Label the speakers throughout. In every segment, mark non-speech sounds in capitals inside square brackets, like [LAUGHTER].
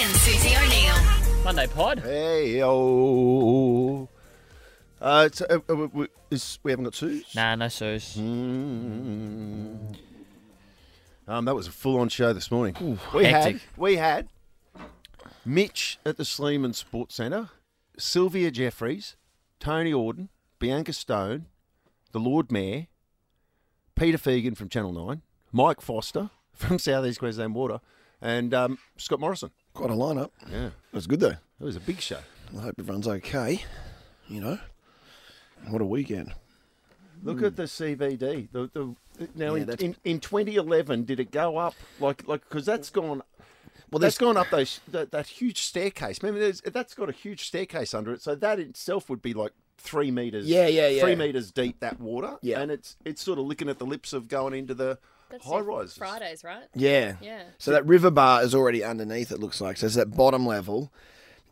Speaker 1: and Susie O'Neill.
Speaker 2: Monday pod.
Speaker 3: Hey, yo. Uh, it's, uh, uh, we, is, we haven't got Suze?
Speaker 2: Nah, no Suze.
Speaker 3: Mm. Um, that was a full-on show this morning. we had we had Mitch at the Sleeman Sports Centre, Sylvia Jeffreys, Tony Auden, Bianca Stone, the Lord Mayor, Peter Fegan from Channel Nine, Mike Foster [LAUGHS] from South East Queensland Water, and um, Scott Morrison.
Speaker 4: Quite a lineup.
Speaker 3: Yeah,
Speaker 4: It was good though.
Speaker 3: it was a big show.
Speaker 4: I hope everyone's okay. You know, what a weekend.
Speaker 3: Look at the CBD. The, the now
Speaker 4: Yeah,
Speaker 3: in, in in 2011, did it go up like like because that's gone. Well, that's gone up those that, that huge staircase. Remember, there's, that's got a huge staircase under it, so that itself would be like three meters.
Speaker 4: Yeah, yeah, yeah.
Speaker 3: Three meters deep that water.
Speaker 4: Yeah.
Speaker 3: and it's it's sort of licking at the lips of going into the
Speaker 5: That's
Speaker 3: high
Speaker 5: your
Speaker 3: rises.
Speaker 5: Fridays, right?
Speaker 4: Yeah.
Speaker 5: Yeah.
Speaker 4: So that river bar is already underneath. It looks like so. It's that bottom level,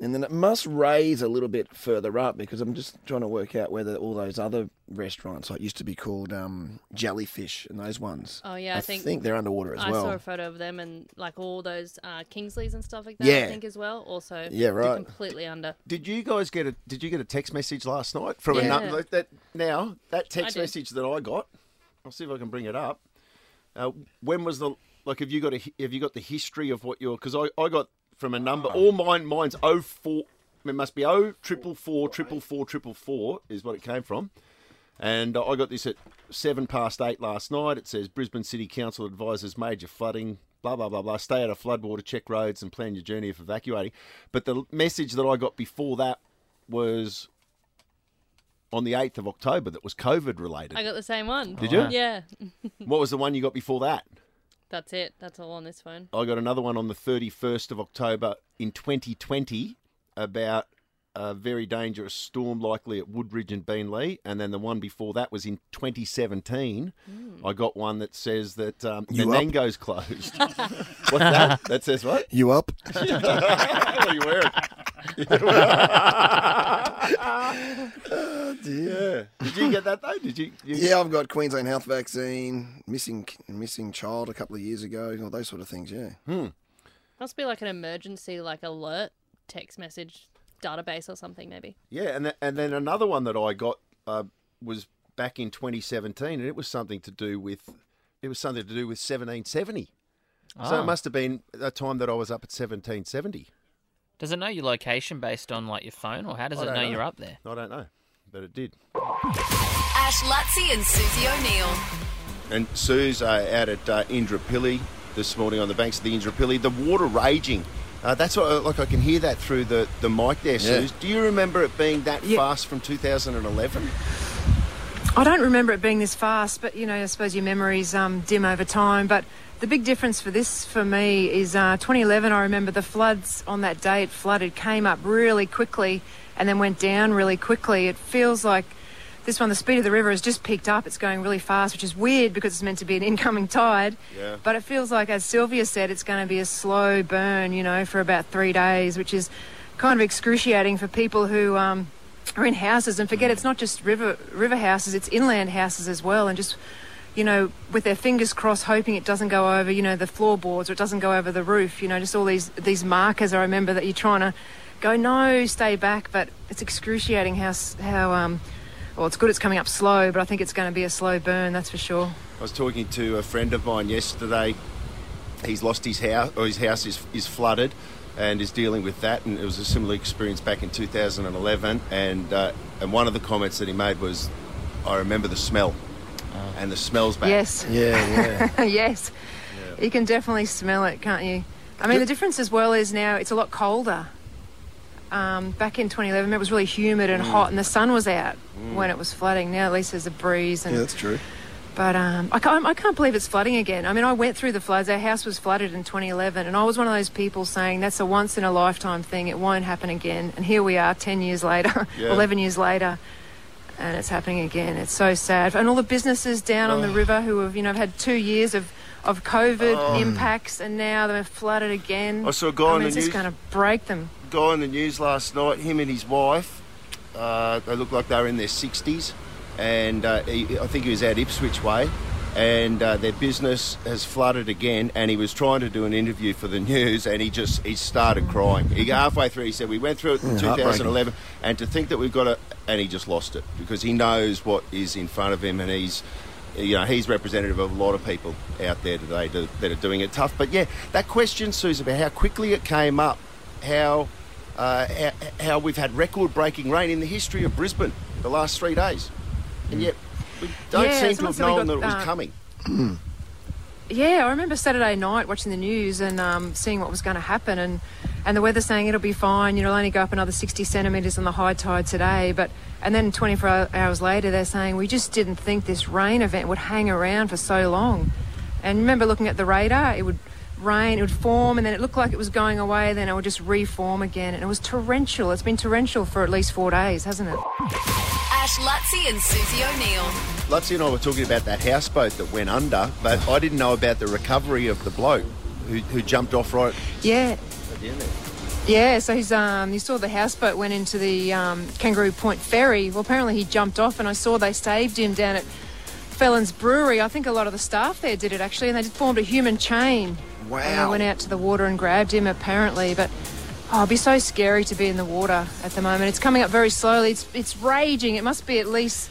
Speaker 4: and then it must raise a little bit further up because I'm just trying to work out whether all those other restaurants, like used to be called um, Jellyfish, and those ones.
Speaker 5: Oh, yeah, I
Speaker 4: I
Speaker 5: think-
Speaker 4: they're underwater as
Speaker 5: I
Speaker 4: well.
Speaker 5: I saw a photo of them and like all those uh, Kingsleys and stuff like that.
Speaker 4: Yeah.
Speaker 5: I think as well. Also,
Speaker 4: Yeah, right.
Speaker 5: Completely under.
Speaker 3: Did you guys get a Did you get a text message last night from a
Speaker 5: Yeah.
Speaker 3: number like that? Now that text message that I got, I'll see if I can bring it up. Uh, when was the like? Have you got a Have you got the history of what your? Because I, I got from a number. All mine mine's oh four. It must be oh triple four triple four triple four is what it came from. And uh, I got this at seven past eight last night. It says Brisbane City Council advises major flooding, blah, blah, blah, blah. Stay out of floodwater, check roads, and plan your journey if evacuating. But the message that I got before that was on the 8th of October that was COVID related.
Speaker 5: I got the same one.
Speaker 3: Did you?
Speaker 5: Yeah. [LAUGHS]
Speaker 3: What was the one you got before that?
Speaker 5: That's it. That's all on this phone.
Speaker 3: I got another one on the 31st of October in 2020 about a very dangerous storm likely at Woodridge and Beenleigh. And then the one before that was in 2017. I got one that says that um,
Speaker 4: You up?
Speaker 3: Menango's closed. [LAUGHS] What's that? That says what?
Speaker 4: You up? [LAUGHS]
Speaker 3: what are you wearing? [LAUGHS] yeah. Did you get that though? Did you? you
Speaker 4: Yeah, I've got Queensland Health vaccine, missing missing child a couple of years ago, all those sort of things. Yeah. Hmm.
Speaker 5: Must be like an emergency, like alert text message database or something, maybe.
Speaker 3: Yeah, and th- and then another one that I got uh, was back in 2017, and it was something to do with it was something to do with 1770. So
Speaker 2: Oh.
Speaker 3: it must have been the time that I was up at 1770.
Speaker 2: Does it know your location based on like your phone, or how does
Speaker 3: I
Speaker 2: it know,
Speaker 3: know.
Speaker 2: you're up there?
Speaker 3: I don't know, but it did.
Speaker 1: Ash Luttsy and Susie O'Neill.
Speaker 3: And Sue's uh, out at uh, Indooroopilly this morning on the banks of the Indooroopilly. The water raging. Uh, that's what, like I can hear that through the, the mic there,
Speaker 4: Yeah.
Speaker 3: Suze. Do you remember it being that
Speaker 6: Yeah.
Speaker 3: fast from 2011?
Speaker 6: I don't remember it being this fast, but you know, I suppose your memories um, dim over time. But the big difference for this for me is uh, 2011. I remember the floods on that day. It flooded, came up really quickly, and then went down really quickly. It feels like this one, the speed of the river has just picked up. It's going really fast, which is weird because it's meant to be an [LAUGHS] incoming tide.
Speaker 3: Yeah.
Speaker 6: But it feels like, as Sylvia said, it's going to be a slow burn, you know, for about three days, which is kind of excruciating for people who um, are in houses. And forget, it's not just river river houses; it's inland houses as well. And just you know, with their fingers crossed, hoping it doesn't go over, you know, the floorboards or it doesn't go over the roof. You know, just all these these markers. I remember that you're trying to go, no, stay back, but it's excruciating how how um. Well, it's good it's coming up slow, but I think it's going to be a slow burn, that's for sure.
Speaker 3: I was talking to a friend of mine yesterday. He's lost his house, or his house is, is flooded, and is dealing with that. And it was a similar experience back in 2011. And uh, and one of the comments that he made was, "I remember the smell, and the smell's back."
Speaker 6: Yes.
Speaker 4: Yeah, yeah. [LAUGHS]
Speaker 6: yes. You can definitely smell it, can't you? I mean, the difference as well is now it's a lot colder. Um, back in 2011, it was really humid and hot, and the sun was out when it was flooding. Now at least there's a breeze, and
Speaker 4: yeah, that's true.
Speaker 6: but um, I, can't, I can't believe it's flooding again. I mean, I went through the floods. Our house was flooded in 2011, and I was one of those people saying that's a once in a lifetime thing. It won't happen again. And here we are, 10 years later, [LAUGHS]
Speaker 3: Yeah.
Speaker 6: 11 years later, and it's happening again. It's so sad. And all the businesses down on the river who have, you know, had two years of of COVID impacts, and now they're flooded again.
Speaker 3: I saw a guy
Speaker 6: I
Speaker 3: on
Speaker 6: mean,
Speaker 3: the
Speaker 6: it's just
Speaker 3: news-
Speaker 6: going to break them.
Speaker 3: guy on the news last night, him and his wife, uh, they look like they were in their 60s, and uh, he, I think he was out Ipswich way, and uh, their business has flooded again. And he was trying to do an interview for the news, and he just he started crying. He halfway through, he said, "We went through it in
Speaker 4: Mm,
Speaker 3: 2011, and to think that we've got a," and he just lost it because he knows what is in front of him, and he's. You know, he's representative of a lot of people out there today that that are doing it tough. But yeah, that question, Susan, about how quickly it came up, how uh, how, how we've had record-breaking rain in the history of Brisbane the last three days, and yet we don't
Speaker 6: Yeah,
Speaker 3: seem to have known
Speaker 6: got,
Speaker 3: that it was coming. [CLEARS THROAT]
Speaker 6: Yeah, I remember Saturday night watching the news and um, seeing what was going to happen, and, and the weather saying it'll be fine. You know, it'll only go up another 60 centimetres on the high tide today. But and then 24 hours later, they're saying we just didn't think this rain event would hang around for so long. And remember looking at the radar, it would rain, it would form, and then it looked like it was going away. Then it would just reform again, and it was torrential. It's been torrential for at least four days, hasn't it?
Speaker 1: Ash Luttsy and Susie O'Neill.
Speaker 3: Luttsy and I were talking about that houseboat that went under, but I didn't know about the recovery of the bloke who, who jumped off right
Speaker 6: Yeah,
Speaker 3: at the end.
Speaker 6: Yeah, so he's um you saw the houseboat went into the um, Kangaroo Point ferry. Well, apparently he jumped off, and I saw they saved him down at Felons Brewery. I think a lot of the staff there did it actually, and they just formed a human chain. And they
Speaker 4: Wow.
Speaker 6: went out to the water and grabbed him apparently, but. Oh, it'd be so scary to be in the water at the moment. It's coming up very slowly. It's it's raging. It must be at least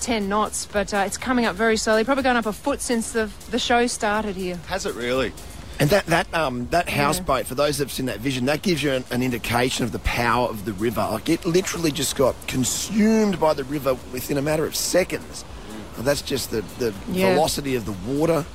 Speaker 6: ten knots, but uh, it's coming up very slowly. Probably gone up a foot since the the show started here.
Speaker 3: Has it really?
Speaker 4: And that that um, that houseboat, for those that've seen that vision, that gives you an, an indication of the power of the river. Like it literally just got consumed by the river within a matter of seconds. Well, that's just the, the
Speaker 6: Yeah.
Speaker 4: velocity of the water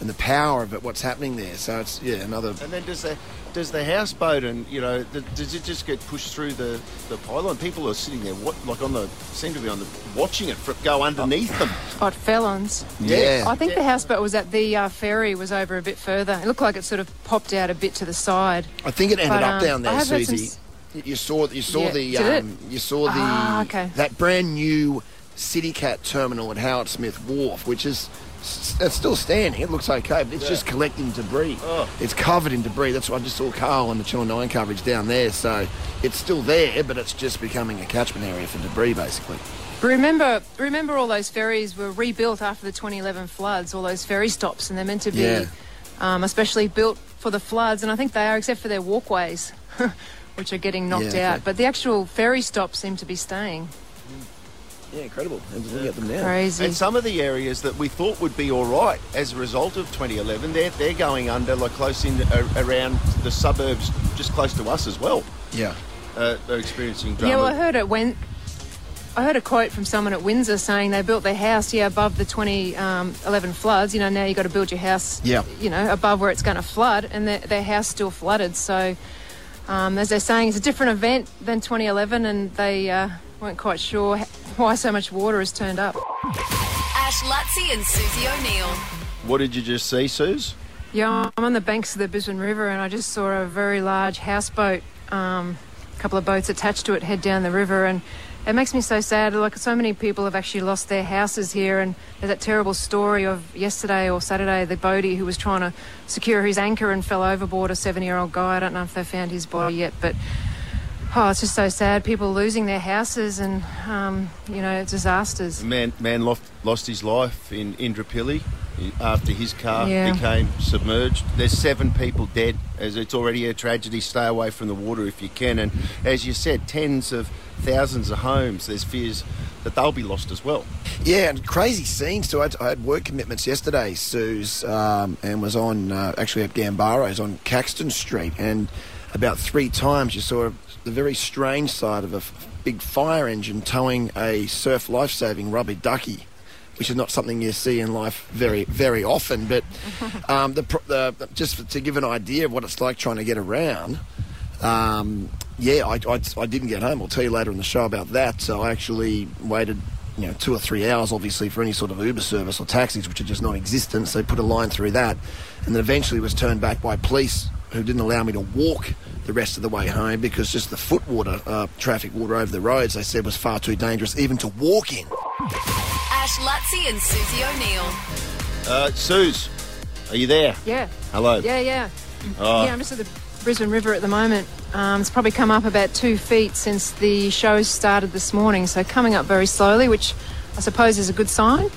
Speaker 4: and the power of it. What's happening there? So it's yeah another.
Speaker 3: And then does the does the houseboat and you know the, does it just get pushed through the, the pylon? People are sitting there, what like on the seem to be on the watching it go underneath them.
Speaker 6: Oh, at Felons.
Speaker 4: Yeah.
Speaker 6: I think the houseboat was at the uh, ferry was over a bit further. It looked like it sort of popped out a bit to the side.
Speaker 4: I think it ended
Speaker 6: But,
Speaker 4: up
Speaker 6: um,
Speaker 4: down there,
Speaker 6: have some
Speaker 4: Susie. You saw you saw
Speaker 6: Yeah,
Speaker 4: the
Speaker 6: did it?
Speaker 4: um, you saw the
Speaker 6: Ah, okay.
Speaker 4: that brand new City Cat terminal at Howard Smith Wharf, which is s- it's still standing. It looks okay, but it's just collecting debris.
Speaker 3: Oh.
Speaker 4: It's covered in debris. That's why I just saw Carl on the Channel Nine coverage down there. So it's still there, but it's just becoming a catchment area for debris, basically.
Speaker 6: Remember, remember all those ferries were rebuilt after the 2011 floods. All those ferry stops, and they're meant to be,
Speaker 4: Yeah.
Speaker 6: um, especially built for the floods. And I think they are, except for their walkways, [LAUGHS] which are getting knocked
Speaker 4: Yeah,
Speaker 6: out. But the actual ferry stops seem to be staying.
Speaker 4: Yeah, incredible. And just look at them now.
Speaker 6: Crazy.
Speaker 3: And some of the areas that we thought would be all right as a result of 2011, they're they're going under like close in uh, around the suburbs, just close to us as well.
Speaker 4: Yeah.
Speaker 3: Uh, they're experiencing drama.
Speaker 6: Yeah, well, I heard it when. I heard a quote from someone at Windsor saying they built their house, yeah, above the 2011 floods. You know, now you've got to build your house,
Speaker 4: Yeah.
Speaker 6: you know, above where it's going to flood, and their, their house still flooded. So, um, as they're saying, it's a different event than 2011, and they uh, weren't quite sure h- why so much water has turned up.
Speaker 1: Ash Luttsy and Susie O'Neill.
Speaker 3: what did you just see, Suze?
Speaker 6: Yeah, I'm on the banks of the Brisbane River, and I just saw a very large houseboat, um, a couple of boats attached to it, head down the river, and it makes me so sad. Like so many people have actually lost their houses here, and there's that terrible story of yesterday or Saturday, the boatie who was trying to secure his anchor and fell overboard. A seven-year-old guy. I don't know if they found his body yet, but oh, it's just so sad. People losing their houses, and um, you know, disasters.
Speaker 3: Man man lost, lost his life in Indooroopilly after his car
Speaker 6: Yeah.
Speaker 3: became submerged. There's seven people dead. As it's already a tragedy. Stay away from the water if you can. And as you said, tens of thousands of homes. There's fears that they'll be lost as well.
Speaker 4: Yeah, and crazy scenes too. I had, I had work commitments yesterday, Sue's, um, and was on uh, actually at Gambaro's on Caxton Street, and about three times you saw the very strange side of a f- big fire engine towing a surf life-saving rubber ducky. Which is not something you see in life very, very often. But [LAUGHS] um, the, the just to give an idea of what it's like trying to get around, um, yeah, I, I, I didn't get home. I'll tell you later in the show about that. So I actually waited, you know, two or three hours, obviously, for any sort of Uber service or taxis, which are just non-existent. So they put a line through that, and then eventually was turned back by police who didn't allow me to walk the rest of the way home because just the foot water, uh, traffic water over the roads, they said was far too dangerous even to walk in.
Speaker 1: Ash Luttsy and Susie O'Neill.
Speaker 3: Uh, Suze, are you there?
Speaker 6: Yeah.
Speaker 3: Hello.
Speaker 6: Yeah, yeah.
Speaker 3: Oh.
Speaker 6: Yeah, I'm just at the Brisbane River at the moment. Um, it's probably come up about two feet since the show started this morning, so coming up very slowly, which I suppose is a good sign.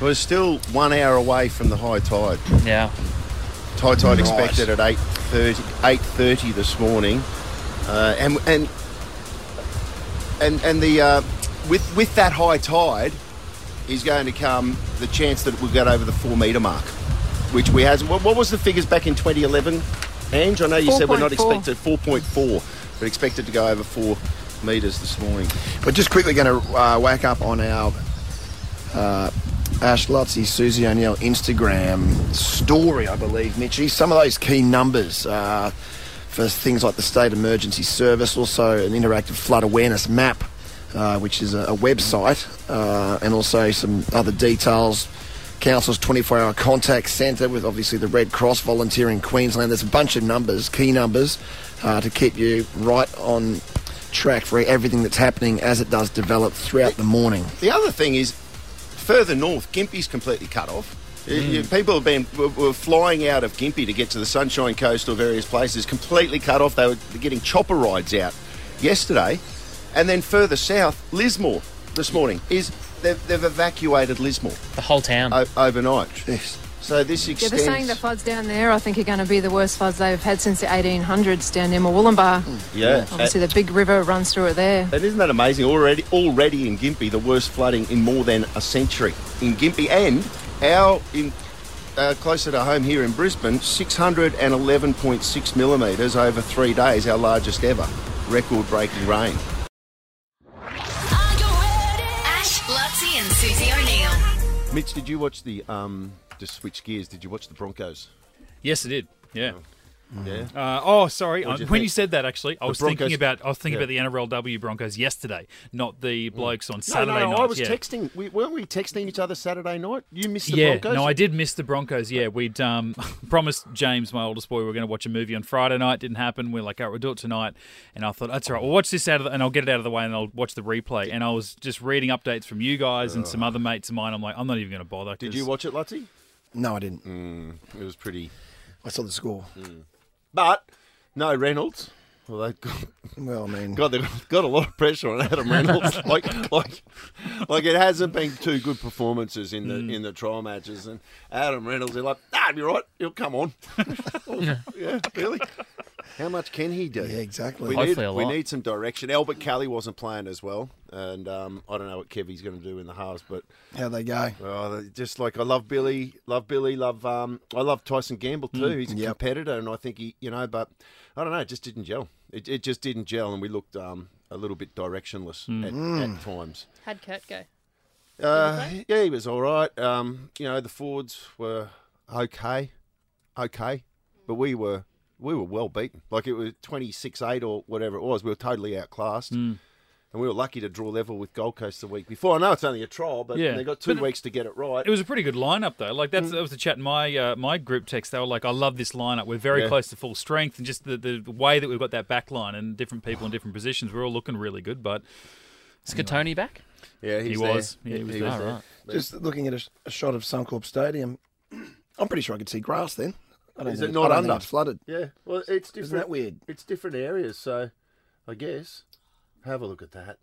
Speaker 3: We're still one hour away from the high tide.
Speaker 2: Yeah.
Speaker 3: High tide
Speaker 4: Right.
Speaker 3: expected at 8.30, 8.30 this morning. Uh, and, and, and, and the, uh, with, with that high tide is going to come the chance that we'll get over the four metre mark, which we hasn't. What, what was the figures back in 2011, Ange? I know you said we're not
Speaker 6: 4.4.
Speaker 3: expected 4.4, but expected to go over four metres this morning.
Speaker 4: We're just quickly going to uh, whack up on our uh, Ash Luttsy, Susie O'Neill Instagram story, I believe, Mitchy. Some of those key numbers uh, for things like the state emergency service, also an interactive flood awareness map, uh, which is a, a website, uh, and also some other details. Council's 24 hour contact centre with obviously the Red Cross volunteering Queensland. There's a bunch of numbers, key numbers, uh, to keep you right on track for everything that's happening as it does develop throughout the morning.
Speaker 3: The other thing is, further north, Gympie's completely cut off. You- you- mm. people have been were, were flying out of Gympie to get to the Sunshine Coast or various places, completely cut off. They were getting chopper rides out yesterday, and then further south, Lismore this morning is they've, they've evacuated Lismore
Speaker 2: The whole town.
Speaker 3: o- overnight.
Speaker 4: Yes.
Speaker 3: So this
Speaker 6: Yeah, they're saying the floods down there, I think, are going to be the worst floods they've had since the 1800s down near Murwillumbah.
Speaker 3: yeah,
Speaker 6: Obviously, the big river runs through it there.
Speaker 3: And isn't that amazing? Already, already in Gympie, the worst flooding in more than a century in Gympie, and our in uh, closer to home here in Brisbane, 611.6 millimetres over three days, our largest ever, record-breaking rain.
Speaker 1: Ash, Luttsy, and Susie O'Neill.
Speaker 3: Mitch, did you watch the um? Just switch gears. Did you watch the Broncos?
Speaker 7: Yes, I did. Yeah.
Speaker 3: Yeah.
Speaker 7: Uh, oh, sorry.
Speaker 3: You
Speaker 7: when
Speaker 3: think?
Speaker 7: you said that, actually, I was
Speaker 3: Broncos-
Speaker 7: thinking about I was thinking
Speaker 3: Yeah.
Speaker 7: about the NRLW Broncos yesterday, not the blokes on
Speaker 3: No,
Speaker 7: Saturday
Speaker 3: no,
Speaker 7: night.
Speaker 3: I was
Speaker 7: yeah.
Speaker 3: texting. We, weren't we texting each other Saturday night? You missed the
Speaker 7: yeah,
Speaker 3: Broncos.
Speaker 7: no, I did miss the Broncos. Yeah, we'd um, [LAUGHS] promised James, my oldest boy, we were going to watch a movie on Friday night. Didn't happen. We are like, all right, we'll do it tonight. And I thought, that's all right. We'll watch this out of the, and I'll get it out of the way and I'll watch the replay. And I was just reading updates from you guys and some other mates of mine. I'm like, I'm not even going to bother.
Speaker 3: Did
Speaker 7: 'cause-
Speaker 3: you watch it, Luttsy?
Speaker 4: No, I didn't.
Speaker 3: It was pretty.
Speaker 4: I saw the score.
Speaker 3: But no Reynolds. Well, they got,
Speaker 4: Well, I mean,
Speaker 3: God, they've got a lot of pressure on Adam Reynolds. [LAUGHS] like, like, like it hasn't been two good performances in the in the trial matches. And Adam Reynolds, they're like, ah, you're right. He'll come on. [LAUGHS] yeah, really. How much can he do?
Speaker 4: yeah, exactly.
Speaker 3: We
Speaker 2: Hopefully
Speaker 3: need,
Speaker 2: a
Speaker 3: we
Speaker 2: lot.
Speaker 3: need some direction. Albert Kelly wasn't playing as well, and um, I don't know what Kevy's going to do in the halves, but
Speaker 4: How they go?
Speaker 3: Oh, just like I love Billy, love Billy, love um, I love Tyson Gamble too. He's a
Speaker 4: Yep.
Speaker 3: competitor, and I think he, you know, but I don't know, it just didn't gel. It, it just didn't gel, and we looked um, a little bit directionless at, at times.
Speaker 5: Had Kurt go?
Speaker 3: Uh, yeah, he was all right. Um, you know, the Fords were okay, okay, but we were we were well beaten. Like it was twenty six eight or whatever it was. We were totally outclassed. And we were lucky to draw level with Gold Coast the week before. I know it's only a trial, but
Speaker 7: Yeah.
Speaker 3: they got two
Speaker 7: But-
Speaker 3: weeks to get it right.
Speaker 7: It was a pretty good lineup though. Like that's that was the chat in my uh, my group text. They were like, "I love this lineup. We're very
Speaker 3: Yeah.
Speaker 7: close to full strength, and just the, the way that we've got that back line and different people in [SIGHS] different positions, we're all looking really good." But
Speaker 2: Is Kotoni back?
Speaker 3: Yeah,
Speaker 7: He
Speaker 3: he's
Speaker 7: was. Yeah, he was there.
Speaker 2: All
Speaker 3: there.
Speaker 2: right.
Speaker 4: Just looking at a, a shot of Suncorp Stadium, [CLEARS THROAT] I'm pretty sure I could see grass then. I don't
Speaker 3: Is
Speaker 4: think
Speaker 3: it not
Speaker 4: I don't
Speaker 3: under?
Speaker 4: it's flooded.
Speaker 3: Yeah, well, it's different.
Speaker 4: Isn't that weird?
Speaker 3: It's different areas, so I guess have a look at that.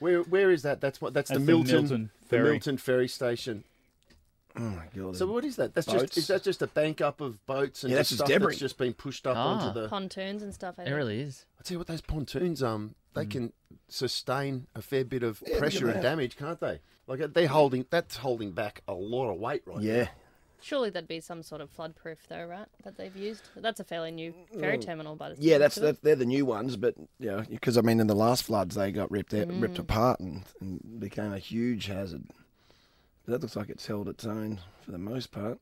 Speaker 3: Where where is that? That's what that's,
Speaker 7: That's
Speaker 3: the
Speaker 7: the
Speaker 3: Milton
Speaker 7: Milton
Speaker 3: the
Speaker 7: ferry.
Speaker 3: Milton ferry station.
Speaker 4: Oh my god!
Speaker 3: So what is that? That's
Speaker 4: Boats.
Speaker 3: just is that just a bank up of boats and
Speaker 4: Yeah, that's
Speaker 3: just
Speaker 4: just
Speaker 3: stuff
Speaker 4: debris.
Speaker 3: that's just been pushed up
Speaker 2: Ah.
Speaker 3: onto the.
Speaker 5: Pontoons and stuff. I
Speaker 2: It really is.
Speaker 3: I tell you what, those pontoons um they can sustain a fair bit of
Speaker 4: look at
Speaker 3: pressure and damage, can't they? Like they're holding that's holding back a lot of weight right
Speaker 4: yeah,
Speaker 5: Surely that'd be some sort of flood proof, though, right? That they've used. That's a fairly new ferry terminal, but the
Speaker 4: yeah. That's that, they're the new ones, but you know, because I mean, in the last floods they got ripped out,
Speaker 5: Mm.
Speaker 4: ripped apart, and, and became a huge hazard. But that looks like it's held its own for the most part.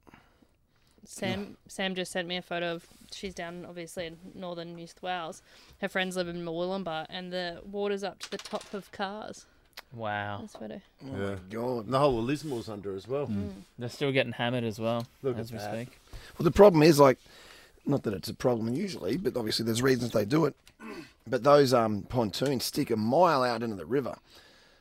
Speaker 5: Sam Sam just sent me a photo of she's down obviously in northern New South Wales. Her friends live in Murwillumbah and the water's up to the top of cars.
Speaker 2: Wow.
Speaker 5: This photo.
Speaker 4: Oh
Speaker 3: Yeah.
Speaker 4: my god!
Speaker 3: And the whole of Lismore's under as well.
Speaker 2: They're still getting hammered as well
Speaker 3: Look
Speaker 2: as we
Speaker 3: that.
Speaker 2: speak.
Speaker 4: Well, the problem is like, not that it's a problem usually, but obviously there's reasons they do it. But those um, pontoons stick a mile out into the river,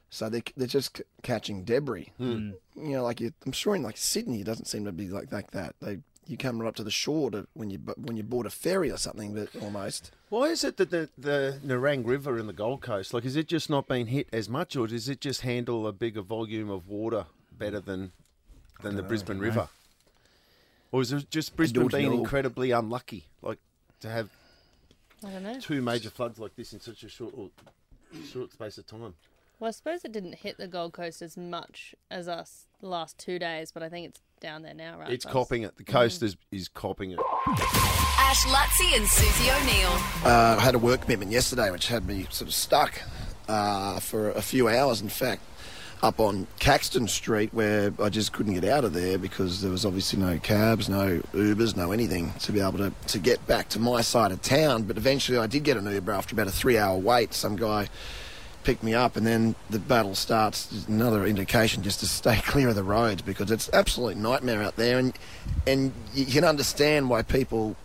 Speaker 4: so they they're just c- catching debris.
Speaker 3: Hmm.
Speaker 4: You know, like you, I'm sure in like Sydney, it doesn't seem to be like like that. They you come right up to the shore to when you when you board a ferry or something, but almost.
Speaker 3: Why is it that the, the Nerang River in the Gold Coast, like, is it just not been hit as much, or does it just handle a bigger volume of water better than than the Brisbane River? Or is it just Brisbane being incredibly unlucky, like to have
Speaker 5: I don't know.
Speaker 3: two major floods like this in such a short short space of time?
Speaker 5: Well, I suppose it didn't hit the Gold Coast as much as us the last two days, but I think it's down there now, right?
Speaker 3: It's
Speaker 5: Buzz?
Speaker 3: copping it. The coast is is copping it.
Speaker 1: Ash Luttsy and Susie O'Neill.
Speaker 4: Uh, I had a work commitment yesterday which had me sort of stuck uh, for a few hours. In fact, up on Caxton Street where I just couldn't get out of there because there was obviously no cabs, no Ubers, no anything to be able to, to get back to my side of town. But eventually I did get an Uber after about a three hour wait. Some guy picked me up and then the battle starts another indication just to stay [LAUGHS] clear of the roads because it's absolute nightmare out there and and you can understand why people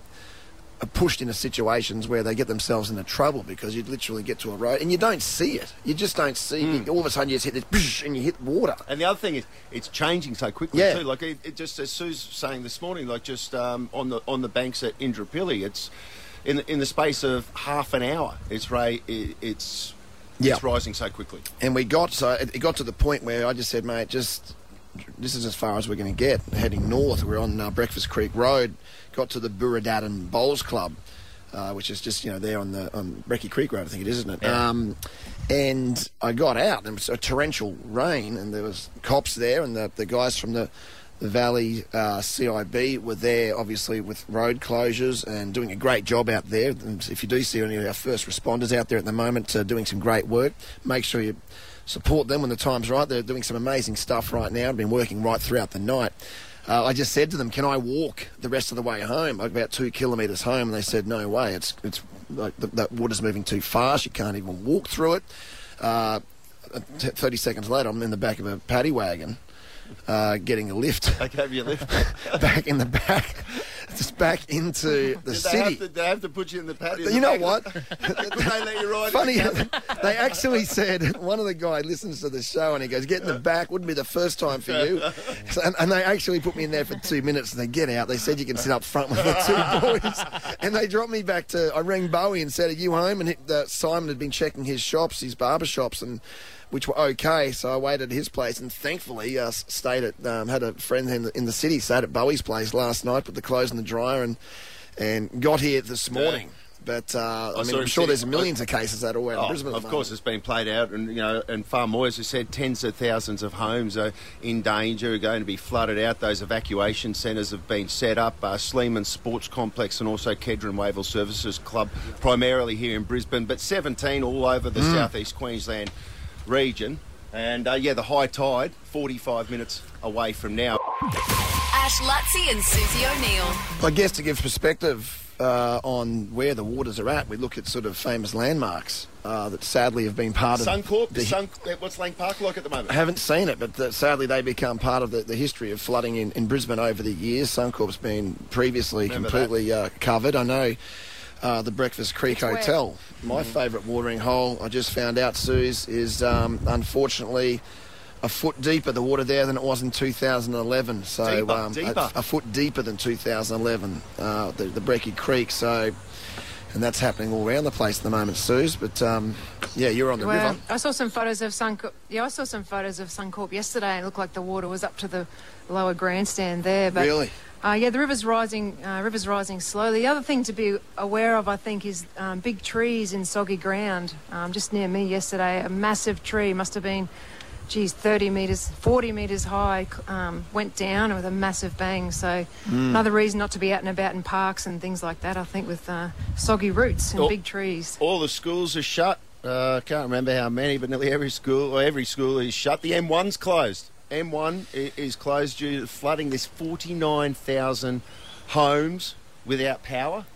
Speaker 4: are pushed into situations where they get themselves into trouble because you literally get to a road and you don't see it. You just don't see. It. All of a sudden, you just hit this and you hit water.
Speaker 3: And the other thing is, it's changing so quickly
Speaker 4: Yeah.
Speaker 3: too. Like it, it just as Sue's saying this morning, like just um, on the on the banks at Indooroopilly, it's in the, in the space of half an hour. It's ra- it, it's
Speaker 4: Yeah.
Speaker 3: it's rising so quickly.
Speaker 4: And we got so it, it got to the point where I just said, mate, just this is as far as we're going to get. Heading north, we're on uh, Breakfast Creek Road. Got to the Burradaden Bowls Club, uh, which is just you know there on the on Brecky Creek Road, I think it is, isn't it? Um, and I got out, and it was a torrential rain, and there was cops there, and the the guys from the the Valley uh, CIB were there, obviously with road closures and doing a great job out there. And if you do see any of our first responders out there at the moment, uh, doing some great work, make sure you support them when the time's right. They're doing some amazing stuff right now. I've been working right throughout the night. Uh, I just said to them, "Can I walk the rest of the way home? About two kilometres home?" And they said, "No way. It's it's like the, that water's moving too fast. You can't even walk through it." Uh, Thirty seconds later, I'm in the back of a paddy wagon, uh, getting a lift [LAUGHS]
Speaker 3: They gave you a lift. [LAUGHS]
Speaker 4: back in the back, just back into the
Speaker 3: Did they
Speaker 4: city.
Speaker 3: have, to, they have to put you in the patio.
Speaker 4: you know what? [LAUGHS]
Speaker 3: They let you ride?
Speaker 4: Funny, they actually said one of the guy listens to the show and he goes, "Get in the back. Wouldn't be the first time for you." [LAUGHS] So, and, and they actually put me in there for two minutes. And they get out. They said you can sit up front with the two [LAUGHS] boys, and they dropped me back to. I rang Bowie and said, "Are you home?" And uh, Simon had been checking his shops, his barber shops, and which were okay. So I waited at his place, and thankfully uh, stayed at. Um, had a friend in the, in the city, stayed at Bowie's place last night, put the clothes in the dryer, and and got here this morning. But uh, i mean i'm sure there's millions of cases that aware in
Speaker 3: Oh,
Speaker 4: Brisbane.
Speaker 3: of course, it's been played out, and you know, and Far more, as has said tens of thousands of homes are in danger, are going to be flooded out. Those evacuation centres have been set up. Uh, Sleeman Sports Complex and also Kedron Wavell Services Club, primarily here in Brisbane, but 17 all over the southeast Queensland region. And uh, yeah, the high tide, 45 minutes away from now.
Speaker 1: Ash Luttsy and Susie O'Neill.
Speaker 4: I guess to give perspective uh, on where the waters are at, we look at sort of famous landmarks uh, that sadly have been part of
Speaker 3: Suncorp,
Speaker 4: the.
Speaker 3: Sun, what's Lang Park like at the moment?
Speaker 4: I haven't seen it, but uh, sadly they become part of the, the history of flooding in, in Brisbane over the years. Suncorp's been previously
Speaker 3: Remember
Speaker 4: completely uh, covered. I know uh, the Breakfast Creek
Speaker 6: It's wet.
Speaker 4: Hotel, my favourite watering hole, I just found out, Suze, is um, unfortunately a foot deeper, the water there, than it was in 2011. So
Speaker 3: Deeper,
Speaker 4: um,
Speaker 3: deeper.
Speaker 4: A, a foot deeper than 2011, uh, the, the Brecky Creek. So. And that's happening all around the place at the moment, Suze. But um, yeah, you're on the
Speaker 6: Well,
Speaker 4: river.
Speaker 6: I saw some photos of Suncorp. Yeah, I saw some photos of Suncorp yesterday. and It looked like the water was up to the lower grandstand there. But
Speaker 4: Really?
Speaker 6: Uh, yeah, the river's rising. Uh, river's rising slowly. The other thing to be aware of, I think, is um, big trees in soggy ground. Um, just near me yesterday, a massive tree must have been, geez, 30 metres, 40 metres high, um, went down with a massive bang. So another reason not to be out and about in parks and things like that. I think with uh, soggy roots and
Speaker 3: Oh.
Speaker 6: big trees.
Speaker 3: all the schools are shut. Uh, I can't remember how many, but nearly every school or every school is shut. The M1's closed. M1 is closed due to flooding. There's 49,000 homes without power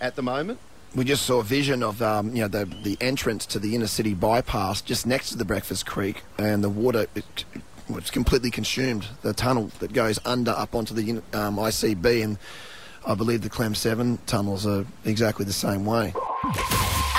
Speaker 3: at the moment.
Speaker 4: we just saw a vision of um, you know the the entrance to the inner city bypass just next to the Breakfast Creek, and the water it, was completely consumed. The tunnel that goes under up onto the um, ICB, and I believe the Clem Seven tunnels are exactly the same way.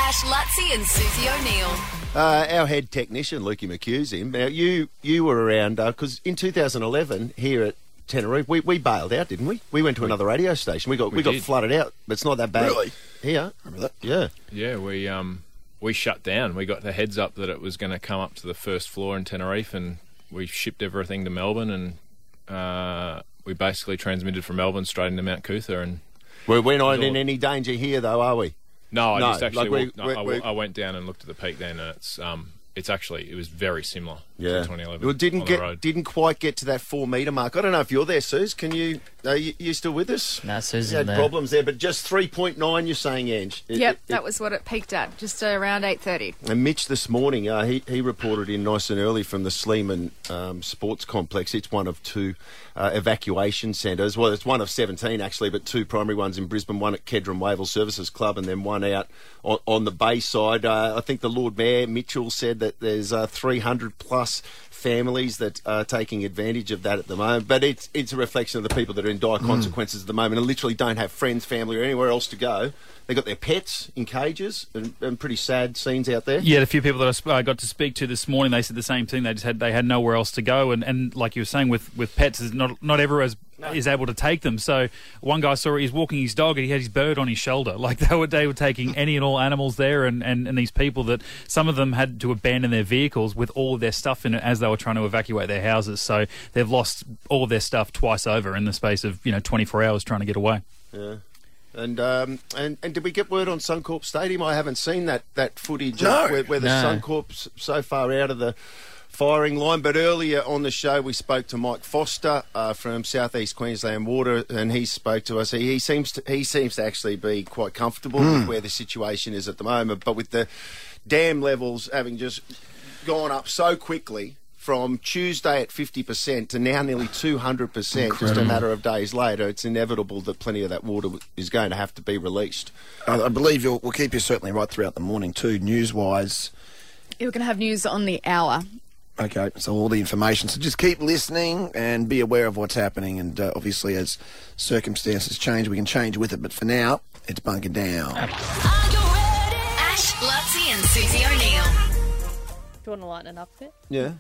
Speaker 1: Ash Luttsy and Susie O'Neill.
Speaker 3: Uh, our head technician, Lukey McHugh's him. Now, you, you were around, because in 2011 here at Teneriffe, we, we bailed out, didn't we? We went to another radio station. We got we,
Speaker 8: We
Speaker 3: got flooded out, but it's not that bad.
Speaker 4: Really?
Speaker 3: Here.
Speaker 4: Remember that?
Speaker 3: Yeah.
Speaker 8: Yeah, we um we shut down. We got the heads up that it was going to come up to the first floor in Teneriffe, and we shipped everything to Melbourne and uh, we basically transmitted from Melbourne straight into Mount Coot-tha, and
Speaker 3: We're, we're not in
Speaker 8: all-
Speaker 3: any danger here, though, are we?
Speaker 8: No, I
Speaker 3: No,
Speaker 8: just actually
Speaker 3: like we-
Speaker 8: walked- no,
Speaker 3: we-
Speaker 8: I,
Speaker 3: we-
Speaker 8: I went down and looked at the peak then, and it's um, it's actually it was very similar
Speaker 3: Yeah.
Speaker 8: to 2011.
Speaker 3: Well, didn't get didn't quite get to that four metre mark. I don't know if you're there, Suze. Can you? Are you, you still with us?
Speaker 2: No, Sue's
Speaker 3: You had
Speaker 2: there.
Speaker 3: problems there, but just three point nine. You're saying, Ange? It-
Speaker 9: Yep,
Speaker 3: it-
Speaker 9: that was what it peaked at, just uh, around 8.30.
Speaker 3: And Mitch this morning, uh, he, he reported in nice and early from the Sleeman um, Sports Complex. It's one of two uh, evacuation centres. Well, it's one of 17 actually, but two primary ones in Brisbane, one at Kedron Wavell Services Club and then one out on, on the Bayside. Uh, I think the Lord Mayor, Mitchell, said that there's uh, 300 plus families that are taking advantage of that at the moment. But it's, it's a reflection of the people that are in dire mm. consequences at the moment and literally don't have friends, family or anywhere else to go. They've got their pets in cages and, and pretty sad scenes out there.
Speaker 7: Yeah, a few people that I sp- I got to speak to this morning, they said the same thing. They just had they had nowhere else to go, and, and like you were saying with, with pets, is not not everyone is, is able to take them. So one guy saw he's walking his dog, and he had his bird on his shoulder. [LAUGHS] Like they were they were taking any and all animals there, and, and, and these people that some of them had to abandon their vehicles with all of their stuff in it as they were trying to evacuate their houses. So they've lost all of their stuff twice over in the space of you know 24 hours trying to get away.
Speaker 3: Yeah. And um, and and did we get word on Suncorp Stadium? I haven't seen that that footage
Speaker 4: No.
Speaker 3: of where, where the
Speaker 2: No.
Speaker 3: Suncorp's so far out of the firing line. But earlier on the show, we spoke to Mike Foster uh, from Southeast Queensland Water, and he spoke to us. He, he seems to he seems to actually be quite comfortable with where the situation is at the moment. But with the dam levels having just gone up so quickly. From Tuesday at 50% to now nearly 200%, just a matter of days later, it's inevitable that plenty of that water is going to have to be released.
Speaker 4: I, I believe you'll, we'll keep you certainly right throughout the morning too, news wise.
Speaker 9: You're going to have news on the hour.
Speaker 4: Okay, so all the information. So just keep listening and be aware of what's happening. And uh, obviously, as circumstances change, we can change with it. But for now, it's bunker down.
Speaker 1: Ash, Luttsy, and Susie O'Neill.
Speaker 5: Do you want to lighten it up a bit?
Speaker 3: Yeah.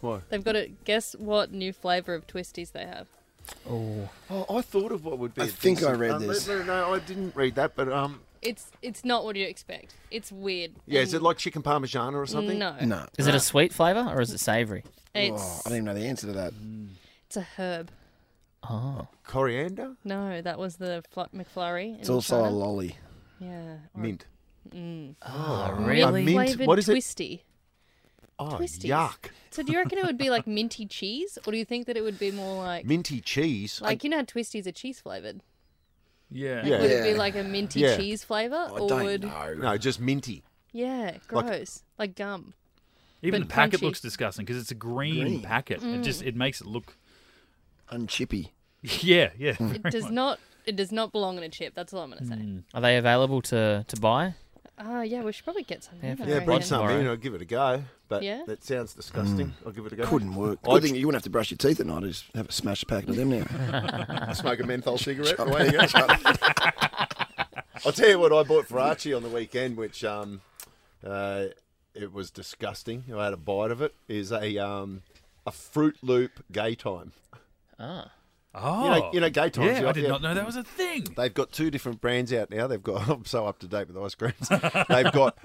Speaker 3: Why?
Speaker 5: They've got to guess what new flavour of twisties they have.
Speaker 2: Oh,
Speaker 3: Oh, I thought of what would be.
Speaker 4: I
Speaker 3: a
Speaker 4: think I
Speaker 3: decent-
Speaker 4: read
Speaker 3: um,
Speaker 4: this.
Speaker 3: No, no, I didn't read that, but um,
Speaker 5: It's it's not what you expect. It's weird.
Speaker 3: yeah, is it like chicken parmesan or something?
Speaker 5: No,
Speaker 4: No,
Speaker 2: is it a sweet flavour or is it savoury?
Speaker 5: It's
Speaker 4: Oh, I don't even know the answer to that. Mm.
Speaker 5: it's a herb.
Speaker 2: Oh,
Speaker 3: Coriander,
Speaker 5: No, that was the fl- McFlurry.
Speaker 4: It's
Speaker 5: in
Speaker 4: also a lolly.
Speaker 5: yeah. or
Speaker 3: mint.
Speaker 2: oh,
Speaker 3: A
Speaker 2: really?
Speaker 3: mint.
Speaker 5: Flavored
Speaker 3: What is it?
Speaker 5: twisty.
Speaker 3: Oh,
Speaker 5: Twisties.
Speaker 3: yuck!
Speaker 5: So do you reckon it would be like minty cheese, or do you think that it would be more like
Speaker 3: Minty cheese.
Speaker 5: like you know how twisties are cheese flavored?
Speaker 7: Yeah.
Speaker 3: Yeah.
Speaker 5: Would it be like a minty
Speaker 3: Yeah.
Speaker 5: cheese flavor,
Speaker 4: I
Speaker 5: or
Speaker 4: don't
Speaker 5: would
Speaker 4: know.
Speaker 3: no, just minty.
Speaker 5: yeah, gross, like, gum.
Speaker 7: Even
Speaker 5: But
Speaker 7: the packet
Speaker 5: crunchy.
Speaker 7: looks disgusting because it's a green,
Speaker 4: Green.
Speaker 7: packet. It just
Speaker 5: Mm.
Speaker 7: it makes it look.
Speaker 4: Unchippy. [LAUGHS]
Speaker 7: Yeah, yeah.
Speaker 5: It
Speaker 7: very
Speaker 5: does
Speaker 7: much.
Speaker 5: not. It does not belong in a chip. That's all I'm gonna say.
Speaker 7: Mm.
Speaker 2: Are they available to, to buy?
Speaker 5: Ah, yeah, we should probably get some.
Speaker 2: Yeah,
Speaker 5: in, I
Speaker 2: for-
Speaker 3: Yeah,
Speaker 5: reckon.
Speaker 3: bring
Speaker 2: Bread
Speaker 3: some
Speaker 2: tomorrow.
Speaker 3: in. I'll give it a go. But
Speaker 5: Yeah?
Speaker 3: that sounds disgusting. I'll give it a go.
Speaker 4: Couldn't work.
Speaker 3: I
Speaker 4: think you wouldn't have to brush your teeth at night. Just have a smash packet of them now. [LAUGHS]
Speaker 3: smoke a menthol cigarette. away you go. I'll tell you what I bought for Archie on the weekend, which um, uh, it was disgusting. I had a bite of it. Is a um, a Fruit Loop Gay Time.
Speaker 2: Ah.
Speaker 7: Oh,
Speaker 3: You know, you know Gay Times.
Speaker 7: yeah,
Speaker 3: you-
Speaker 7: I did
Speaker 3: yeah.
Speaker 7: not know that was a thing.
Speaker 3: They've got two different brands out now. They've got. [LAUGHS] I'm so up to date with ice creams. [LAUGHS] They've got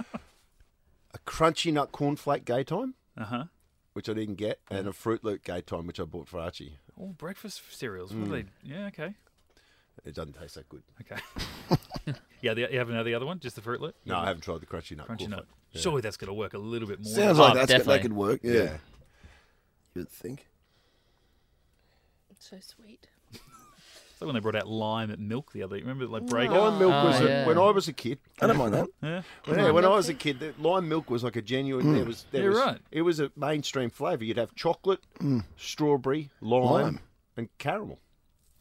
Speaker 3: a Crunchy Nut Cornflake Gay Time,
Speaker 7: Uh huh.
Speaker 3: which I didn't get, and a Fruit Loop Gay Time, which I bought for Archie.
Speaker 7: All breakfast cereals. What are they? Yeah, okay,
Speaker 3: It doesn't taste that good.
Speaker 7: okay. [LAUGHS] yeah, the, you have another the other one, just the Fruit Loop.
Speaker 3: No, I haven't tried the Crunchy Nut
Speaker 7: Crunchy
Speaker 3: Cornflake.
Speaker 7: nut. Surely that's going to work a little bit more.
Speaker 4: Sounds
Speaker 2: Oh,
Speaker 4: like that's, that
Speaker 2: definitely.
Speaker 4: could work. Yeah.
Speaker 3: Yeah.
Speaker 4: You'd think.
Speaker 5: It's So sweet.
Speaker 7: It's like when they brought out lime at milk the other. Day. Remember, like mm. break.
Speaker 5: Oh.
Speaker 3: Lime milk was
Speaker 2: Oh,
Speaker 3: a, when I was a kid.
Speaker 4: I don't mind that. [LAUGHS]
Speaker 7: Yeah.
Speaker 3: Yeah, when I was a kid, the lime milk was like a genuine. Mm. There was, there
Speaker 7: Yeah,
Speaker 3: was,
Speaker 7: right.
Speaker 3: It was a mainstream flavour. You'd have chocolate, mm. strawberry, lime,
Speaker 4: Lime.
Speaker 3: and caramel.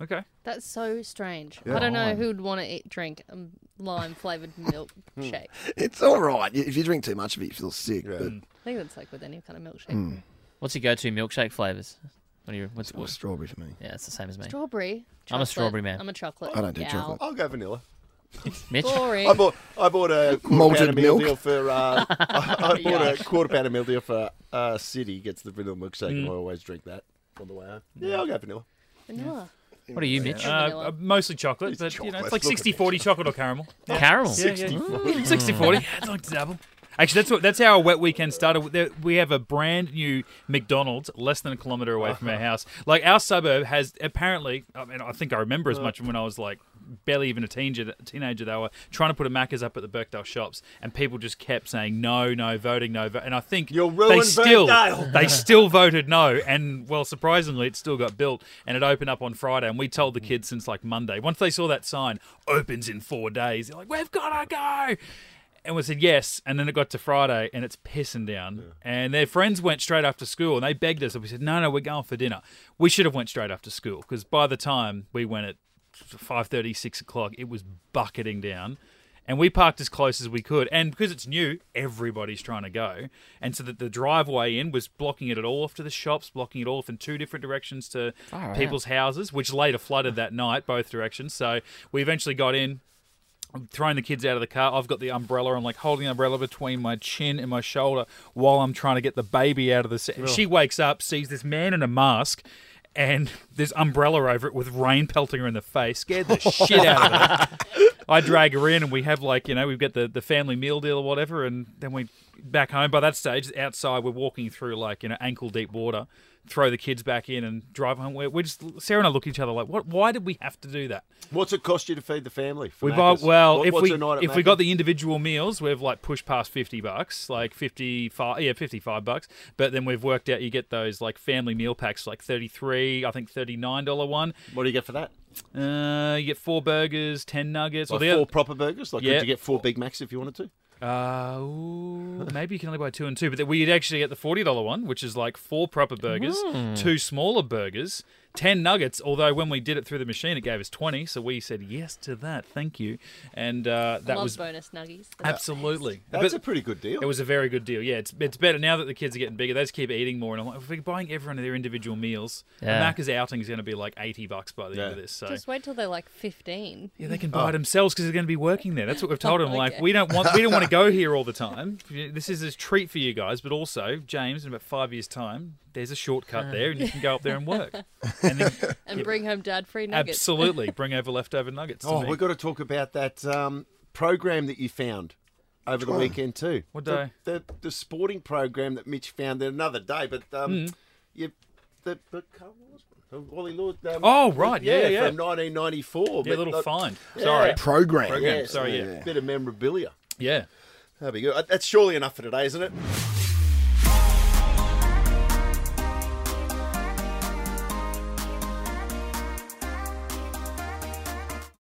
Speaker 7: Okay.
Speaker 5: That's so strange.
Speaker 3: Yeah.
Speaker 5: I don't know who'd want to eat drink um, lime flavored [LAUGHS] milk hmm. shake.
Speaker 4: It's all right. If you drink too much of it, you feel sick.
Speaker 3: Yeah.
Speaker 4: But
Speaker 5: I think that's like with any kind of milkshake. Hmm.
Speaker 2: What's your go-to milkshake flavours? What do you? What's,
Speaker 4: it's more
Speaker 2: what?
Speaker 4: strawberry for me.
Speaker 2: Yeah, it's the same as me.
Speaker 5: Strawberry.
Speaker 2: I'm a
Speaker 5: chocolate.
Speaker 2: strawberry man.
Speaker 5: I'm a chocolate.
Speaker 4: I don't do
Speaker 5: gal.
Speaker 4: chocolate.
Speaker 3: I'll go vanilla.
Speaker 2: Mitch.
Speaker 5: Boring.
Speaker 3: I bought I bought a quarter
Speaker 4: Malted
Speaker 3: pound of meal
Speaker 4: milk.
Speaker 3: deal for uh, [LAUGHS] I, I bought a quarter pound of milk deal for uh, City gets the vanilla milkshake and I always drink that on the way home. Yeah, I'll go vanilla.
Speaker 5: Vanilla.
Speaker 2: What are you, Mitch?
Speaker 7: Uh,
Speaker 5: vanilla.
Speaker 7: uh, mostly chocolate,
Speaker 3: It's
Speaker 7: but you know,
Speaker 3: chocolate.
Speaker 7: it's like
Speaker 3: Look at
Speaker 7: 60 40 chocolate or caramel.
Speaker 2: Caramel.
Speaker 7: Yeah, yeah. 60 40. [LAUGHS] Yeah, I'd like to dabble. Actually, that's what that's how our wet weekend started. We have a brand new McDonald's less than a kilometre away from our house. Like our suburb has apparently. I mean, I think I remember as much when I was like barely even a teenager. Teenager, they were trying to put a Macca's up at the Birkdale shops, and people just kept saying no, no, voting no. Vo-. And I think
Speaker 3: You'll
Speaker 7: they still
Speaker 3: Birkdale.
Speaker 7: they still voted no. And well, surprisingly, it still got built, and it opened up on Friday. And we told the kids since like Monday. Once they saw that sign opens in four days, they're like, "We've got to go." And we said yes, and then it got to Friday, and it's pissing down. And their friends went straight after school, and they begged us, and we said, "No, no, we're going for dinner." We should have went straight after school because by the time we went at five thirty, six o'clock, it was bucketing down. And we parked as close as we could, and because it's new, everybody's trying to go, and so that the driveway in was blocking it at all off to the shops, blocking it all off in two different directions to people's houses, which later flooded that night both directions. So we eventually got in, I'm throwing the kids out of the car. I've got the umbrella. I'm like holding the umbrella between my chin and my shoulder while I'm trying to get the baby out of the. She wakes up, sees this man in a mask. And there's umbrella over it with rain pelting her in the face. Scared the [LAUGHS] shit out of her. I drag her in, and we have like you know we've got the, the family meal deal or whatever, and then we back home. By that stage, outside we're walking through like you know ankle deep water. Throw the kids back in and drive home. We're, we're just Sarah and I look at each other like, what? Why did we have to do that?
Speaker 3: What's it cost you to feed the family?
Speaker 7: We buy well
Speaker 3: What-
Speaker 7: if we if we got the individual meals, we've like pushed past fifty bucks, like fifty five, yeah, fifty five bucks. But then we've worked out you get those like family meal packs, like thirty three, I think thirty nine dollar one.
Speaker 3: What do you get for that?
Speaker 7: Uh, you get four burgers, ten nuggets,
Speaker 3: Like
Speaker 7: or
Speaker 3: four
Speaker 7: other,
Speaker 3: proper burgers? Like,
Speaker 7: Yeah.
Speaker 3: could you get four Big Macs if you wanted to?
Speaker 7: Uh, ooh, [LAUGHS] maybe you can only buy two and two, but then we'd actually get the forty dollar one, which is like four proper burgers,
Speaker 3: Hmm.
Speaker 7: two smaller burgers, ten nuggets. Although when we did it through the machine, it gave us twenty, so we said yes to that, thank you, and uh, that
Speaker 5: Love
Speaker 7: was
Speaker 5: bonus nuggies.
Speaker 7: Absolutely.
Speaker 3: That's
Speaker 7: But-
Speaker 3: a pretty good deal.
Speaker 7: It was a very good deal. Yeah, it's it's better now that the kids are getting bigger. They just keep eating more, and I'm like, if we're buying everyone their individual meals,
Speaker 2: Yeah.
Speaker 7: the Macca's outing is going to be like eighty bucks by the
Speaker 3: Yeah.
Speaker 7: end of this. So
Speaker 5: Just wait till they're like 15.
Speaker 7: yeah, they can buy it themselves because they're going to be working there. That's what we've told [LAUGHS] them. Like,
Speaker 5: Okay.
Speaker 7: we don't want we don't want to [LAUGHS] go here all the time. This is a treat for you guys, but also James, in about five years' time, there's a shortcut there, and you can go up there and work. [LAUGHS] And then, [LAUGHS]
Speaker 5: And bring home dad free nuggets.
Speaker 7: absolutely, [LAUGHS] bring over leftover nuggets.
Speaker 3: Oh,
Speaker 7: me.
Speaker 3: we've got to talk about that um, program that you found over the weekend too.
Speaker 7: What
Speaker 3: The-
Speaker 7: day?
Speaker 3: The, the sporting program that Mitch found there another day, but um,
Speaker 7: Hmm.
Speaker 3: you the the Wally Lord. Um,
Speaker 7: Oh, right. Yeah, yeah.
Speaker 3: from 1994.
Speaker 7: yeah,
Speaker 3: but
Speaker 7: little
Speaker 3: like-
Speaker 7: find.
Speaker 3: Yeah.
Speaker 7: Sorry.
Speaker 4: Program.
Speaker 7: Program.
Speaker 3: Yeah,
Speaker 7: Sorry, yeah.
Speaker 3: Bit of memorabilia.
Speaker 7: Yeah.
Speaker 3: That'd be good. Uh, That's surely enough for today, isn't it?